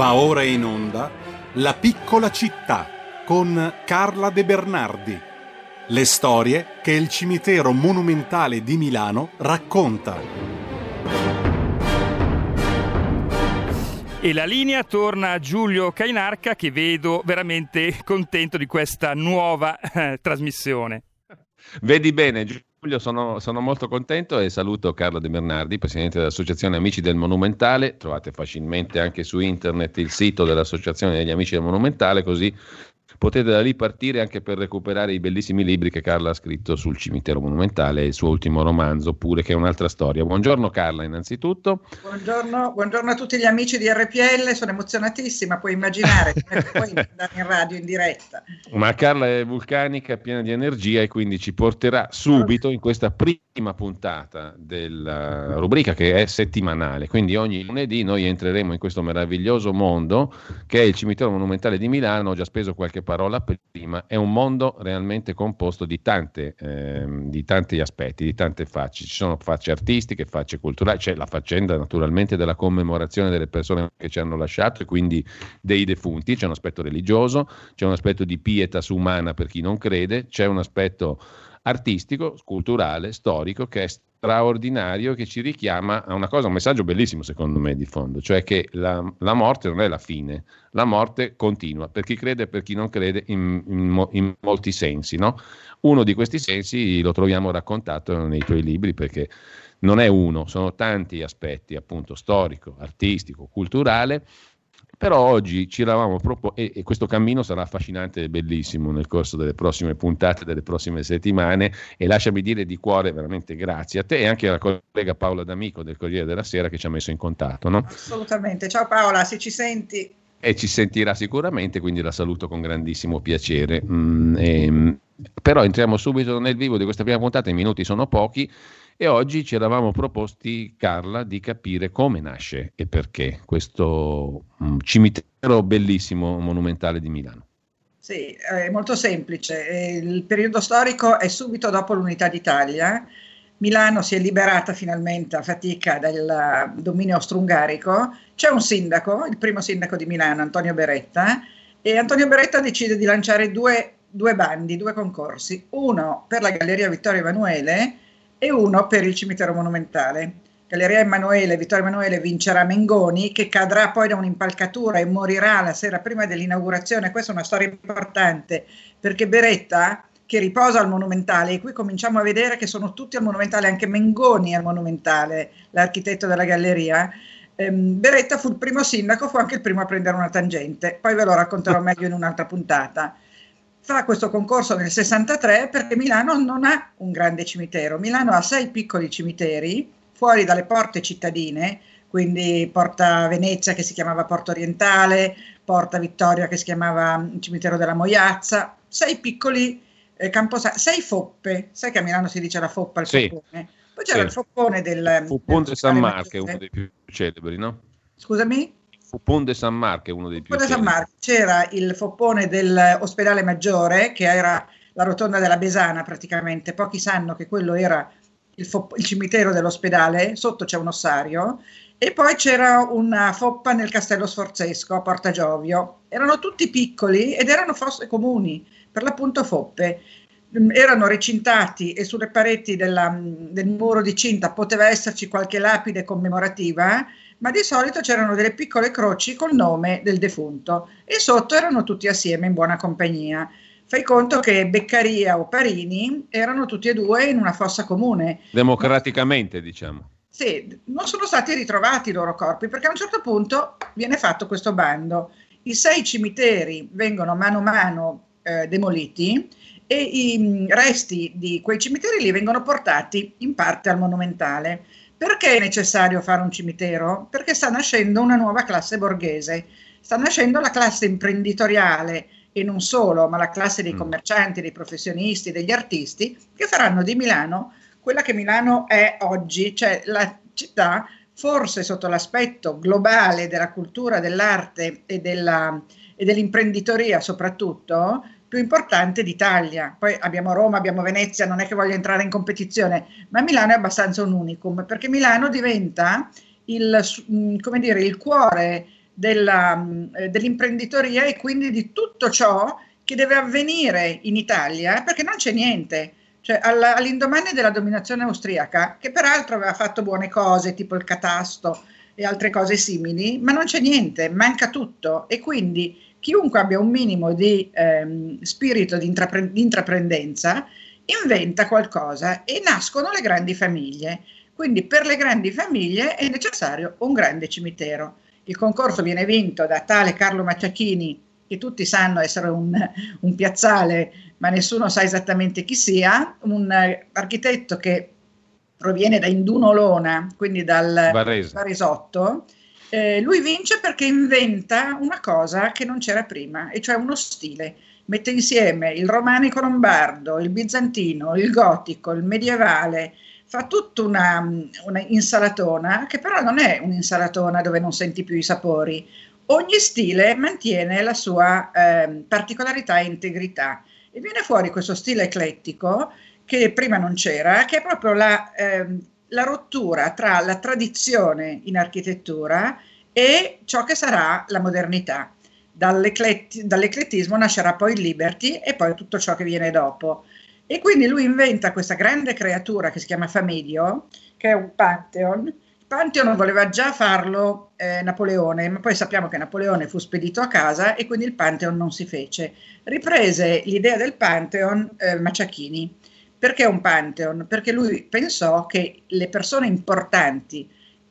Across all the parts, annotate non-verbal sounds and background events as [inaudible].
Va ora in onda La piccola città con Carla De Bernardi. Le storie che il cimitero monumentale di Milano racconta. E la linea torna a Giulio Cainarca che vedo veramente contento di questa nuova eh, trasmissione. Vedi bene, Giulio, sono, sono, molto contento e saluto Carlo De Bernardi, presidente dell'Associazione Amici del Monumentale. Trovate facilmente anche su internet il sito dell'Associazione degli Amici del Monumentale, così potete da lì partire anche per recuperare i bellissimi libri che Carla ha scritto sul cimitero monumentale, il suo ultimo romanzo, pure che è un'altra storia. Buongiorno Carla, innanzitutto. Buongiorno, buongiorno a tutti gli amici di RPL, sono emozionatissima, puoi immaginare come [laughs] puoi andare in radio in diretta. Ma Carla è vulcanica, piena di energia e quindi ci porterà subito in questa prima puntata della rubrica che è settimanale. Quindi ogni lunedì noi entreremo in questo meraviglioso mondo che è il cimitero monumentale di Milano, ho già speso qualche parola prima, è un mondo realmente composto di, tante, eh, di tanti aspetti, di tante facce. Ci sono facce artistiche, facce culturali, c'è la faccenda naturalmente della commemorazione delle persone che ci hanno lasciato e quindi dei defunti, c'è un aspetto religioso, c'è un aspetto di pietas umana per chi non crede, c'è un aspetto artistico, culturale, storico che è straordinario che ci richiama a una cosa, un messaggio bellissimo secondo me di fondo, cioè che la, la morte non è la fine, la morte continua, per chi crede e per chi non crede in, in, in molti sensi. No? Uno di questi sensi lo troviamo raccontato nei tuoi libri perché non è uno, sono tanti aspetti appunto storico, artistico, culturale però oggi ci eravamo proposto, e, e, questo cammino sarà affascinante e bellissimo nel corso delle prossime puntate, delle prossime settimane, e lasciami dire di cuore veramente grazie a te e anche alla collega Paola D'Amico del Corriere della Sera che ci ha messo in contatto. No? Assolutamente, ciao Paola, se ci senti. E ci sentirà sicuramente, quindi la saluto con grandissimo piacere. Mm, e, ehm, però entriamo subito nel vivo di questa prima puntata, i minuti sono pochi. E oggi ci eravamo proposti, Carla, di capire come nasce e perché questo um, cimitero bellissimo, monumentale di Milano. Sì, è molto semplice. Il periodo storico è subito dopo l'unità d'Italia. Milano si è liberata finalmente a fatica dal dominio austro-ungarico. C'è un sindaco, il primo sindaco di Milano, Antonio Beretta, e Antonio Beretta decide di lanciare due, due bandi, due concorsi. Uno per la Galleria Vittorio Emanuele, e uno per il cimitero monumentale. Galleria Emanuele, Vittorio Emanuele vincerà Mengoni, che cadrà poi da un'impalcatura e morirà la sera prima dell'inaugurazione. Questa è una storia importante perché Beretta, che riposa al Monumentale, e qui cominciamo a vedere che sono tutti al Monumentale, anche Mengoni al Monumentale, l'architetto della galleria. Ehm, Beretta fu il primo sindaco, fu anche il primo a prendere una tangente, poi ve lo racconterò [laughs] meglio in un'altra puntata fa questo concorso nel 63 perché Milano non ha un grande cimitero, Milano ha sei piccoli cimiteri fuori dalle porte cittadine, quindi Porta Venezia che si chiamava Porta Orientale, Porta Vittoria che si chiamava Cimitero della Moiazza, sei piccoli eh, camposanti, sei foppe, sai che a Milano si dice la foppa, il sì. foppone. Poi c'era sì. il foppone del... Foppone del San Marco, è uno dei più celebri, no? Scusami? Fopon de San Marco è uno dei più Fopon de San Marco. C'era il Foppone dell'ospedale maggiore, che era la rotonda della Besana praticamente. Pochi sanno che quello era il, fo- il cimitero dell'ospedale, sotto c'è un ossario. E poi c'era una foppa nel castello sforzesco a Porta Giovio. Erano tutti piccoli ed erano fosse comuni, per l'appunto foppe erano recintati e sulle pareti della, del muro di cinta poteva esserci qualche lapide commemorativa ma di solito c'erano delle piccole croci col nome del defunto e sotto erano tutti assieme in buona compagnia. Fai conto che Beccaria o Parini erano tutti e due in una fossa comune. Democraticamente, diciamo. Sì, non sono stati ritrovati i loro corpi perché a un certo punto viene fatto questo bando. I sei cimiteri vengono mano a mano eh, demoliti e i mm, resti di quei cimiteri li vengono portati in parte al monumentale. Perché è necessario fare un cimitero? Perché sta nascendo una nuova classe borghese, sta nascendo la classe imprenditoriale e non solo, ma la classe dei mm. commercianti, dei professionisti, degli artisti, che faranno di Milano quella che Milano è oggi, cioè la città forse sotto l'aspetto globale della cultura, dell'arte e, della, e dell'imprenditoria soprattutto, più importante d'Italia. Poi abbiamo Roma, abbiamo Venezia, non è che voglio entrare in competizione, ma Milano è abbastanza un unicum, perché Milano diventa il, mm, dire, il cuore della, eh, dell'imprenditoria e quindi di tutto ciò che deve avvenire in Italia, perché non c'è niente. Cioè, all'indomani della dominazione austriaca, che peraltro aveva fatto buone cose, tipo il catasto e altre cose simili, ma non c'è niente, manca tutto. E quindi chiunque abbia un minimo di ehm, spirito di, intrapre- di intraprendenza inventa qualcosa e nascono le grandi famiglie. Quindi per le grandi famiglie è necessario un grande cimitero. Il concorso viene vinto da tale Carlo Macciachini, che tutti sanno essere un, un piazzale, ma nessuno sa esattamente chi sia, un architetto che proviene da Indunolona, quindi dal Varese. Varesotto. Eh, lui vince perché inventa una cosa che non c'era prima, e cioè uno stile. Mette insieme il romanico lombardo, il bizantino, il gotico, il medievale, fa tutta una, una, insalatona che però non è un'insalatona dove non senti più i sapori. Ogni stile mantiene la sua eh, particolarità e integrità e viene fuori questo stile eclettico che prima non c'era, che è proprio la, eh, la rottura tra la tradizione in architettura e ciò che sarà la modernità. dall'eclettismo nascerà poi il liberty e poi tutto ciò che viene dopo. E quindi lui inventa questa grande creatura che si chiama Famedio, che è un Pantheon. Pantheon voleva già farlo eh, Napoleone, ma poi sappiamo che Napoleone fu spedito a casa e quindi il Pantheon non si fece. Riprese l'idea del Pantheon eh, Maciachini. Perché un Pantheon? Perché lui pensò che le persone importanti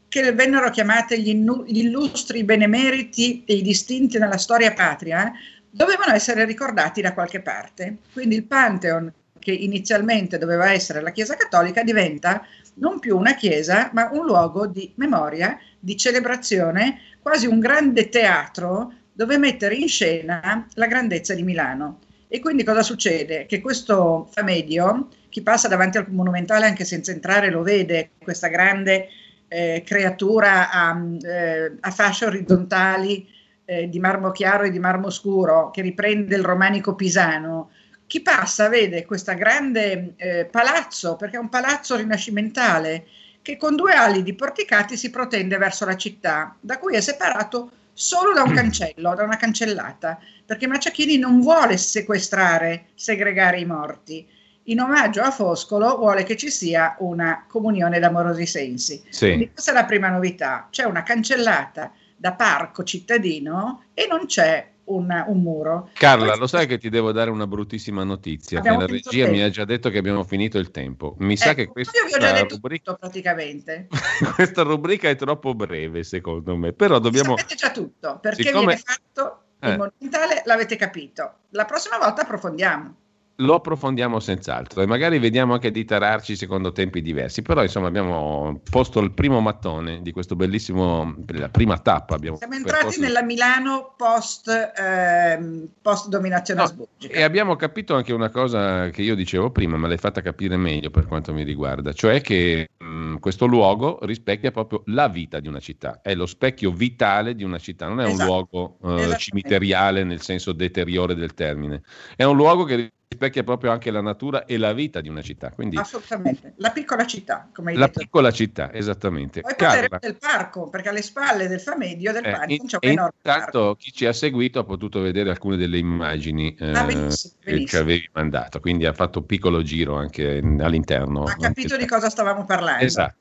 che vennero chiamate gli, illustri benemeriti e i distinti nella storia patria, dovevano essere ricordati da qualche parte. Quindi il Pantheon che inizialmente doveva essere la Chiesa Cattolica, diventa non più una chiesa, ma un luogo di memoria, di celebrazione, quasi un grande teatro dove mettere in scena la grandezza di Milano. E quindi cosa succede? Che questo Famedio, chi passa davanti al monumentale anche senza entrare lo vede, questa grande eh, creatura a, eh, a, fasce orizzontali eh, di marmo chiaro e di marmo scuro che riprende il romanico pisano, chi passa vede questo grande eh, palazzo, perché è un palazzo rinascimentale, che con due ali di porticati si protende verso la città, da cui è separato solo da un [clears throat] cancello, da una cancellata, perché Maciachini non vuole sequestrare, segregare i morti. In omaggio a Foscolo vuole che ci sia una comunione d'amorosi sensi. Sì. Quindi questa è la prima novità. C'è una cancellata da parco cittadino e non c'è un, un muro. Carla, Questo... lo sai che ti devo dare una bruttissima notizia? Che la regia mi ha già detto che abbiamo finito il tempo. Mi ecco, sa che questa rubrica... praticamente. [laughs] questa rubrica è troppo breve, secondo me. Però dobbiamo... Sapete già tutto, perché Siccome... viene fatto il eh. monumentale, l'avete capito. La prossima volta approfondiamo lo approfondiamo senz'altro e magari vediamo anche di tararci secondo tempi diversi, però insomma abbiamo posto il primo mattone di questo bellissimo, la prima tappa. Abbiamo Siamo entrati percorso... nella Milano post, eh, post dominazione no, asburgica. E abbiamo capito anche una cosa che io dicevo prima, ma l'hai fatta capire meglio per quanto mi riguarda, cioè che mh, questo luogo rispecchia proprio la vita di una città, è lo specchio vitale di una città, non è esatto. un luogo eh, cimiteriale nel senso deteriore del termine, è un luogo che rispecchia proprio anche la natura e la vita di una città. Quindi, Assolutamente, la piccola città, come hai la detto. La piccola città, esattamente. Poi Carla, del parco, perché alle spalle del Famedio del eh, parco c'è un enorme Intanto parco. chi ci ha seguito ha potuto vedere alcune delle immagini eh, ah, benissimo, benissimo. che ci avevi mandato, quindi ha fatto un piccolo giro anche all'interno. Ha capito di cosa stavamo parlando. Esatto.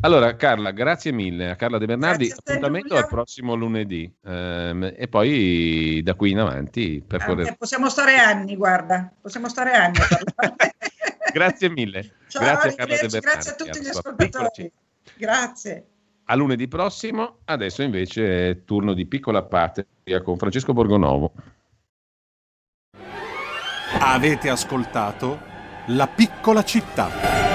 Allora, Carla, grazie mille a Carla De Bernardi. Appuntamento al prossimo lunedì ehm, e poi da qui in avanti percorrere. Eh, possiamo stare anni, guarda, possiamo stare anni. [laughs] grazie mille. Ciao, grazie, Carla De Bernardi, grazie a tutti gli ascoltatori. Grazie. A lunedì prossimo, adesso invece è turno di piccola parte con Francesco Borgonovo. Avete ascoltato La piccola città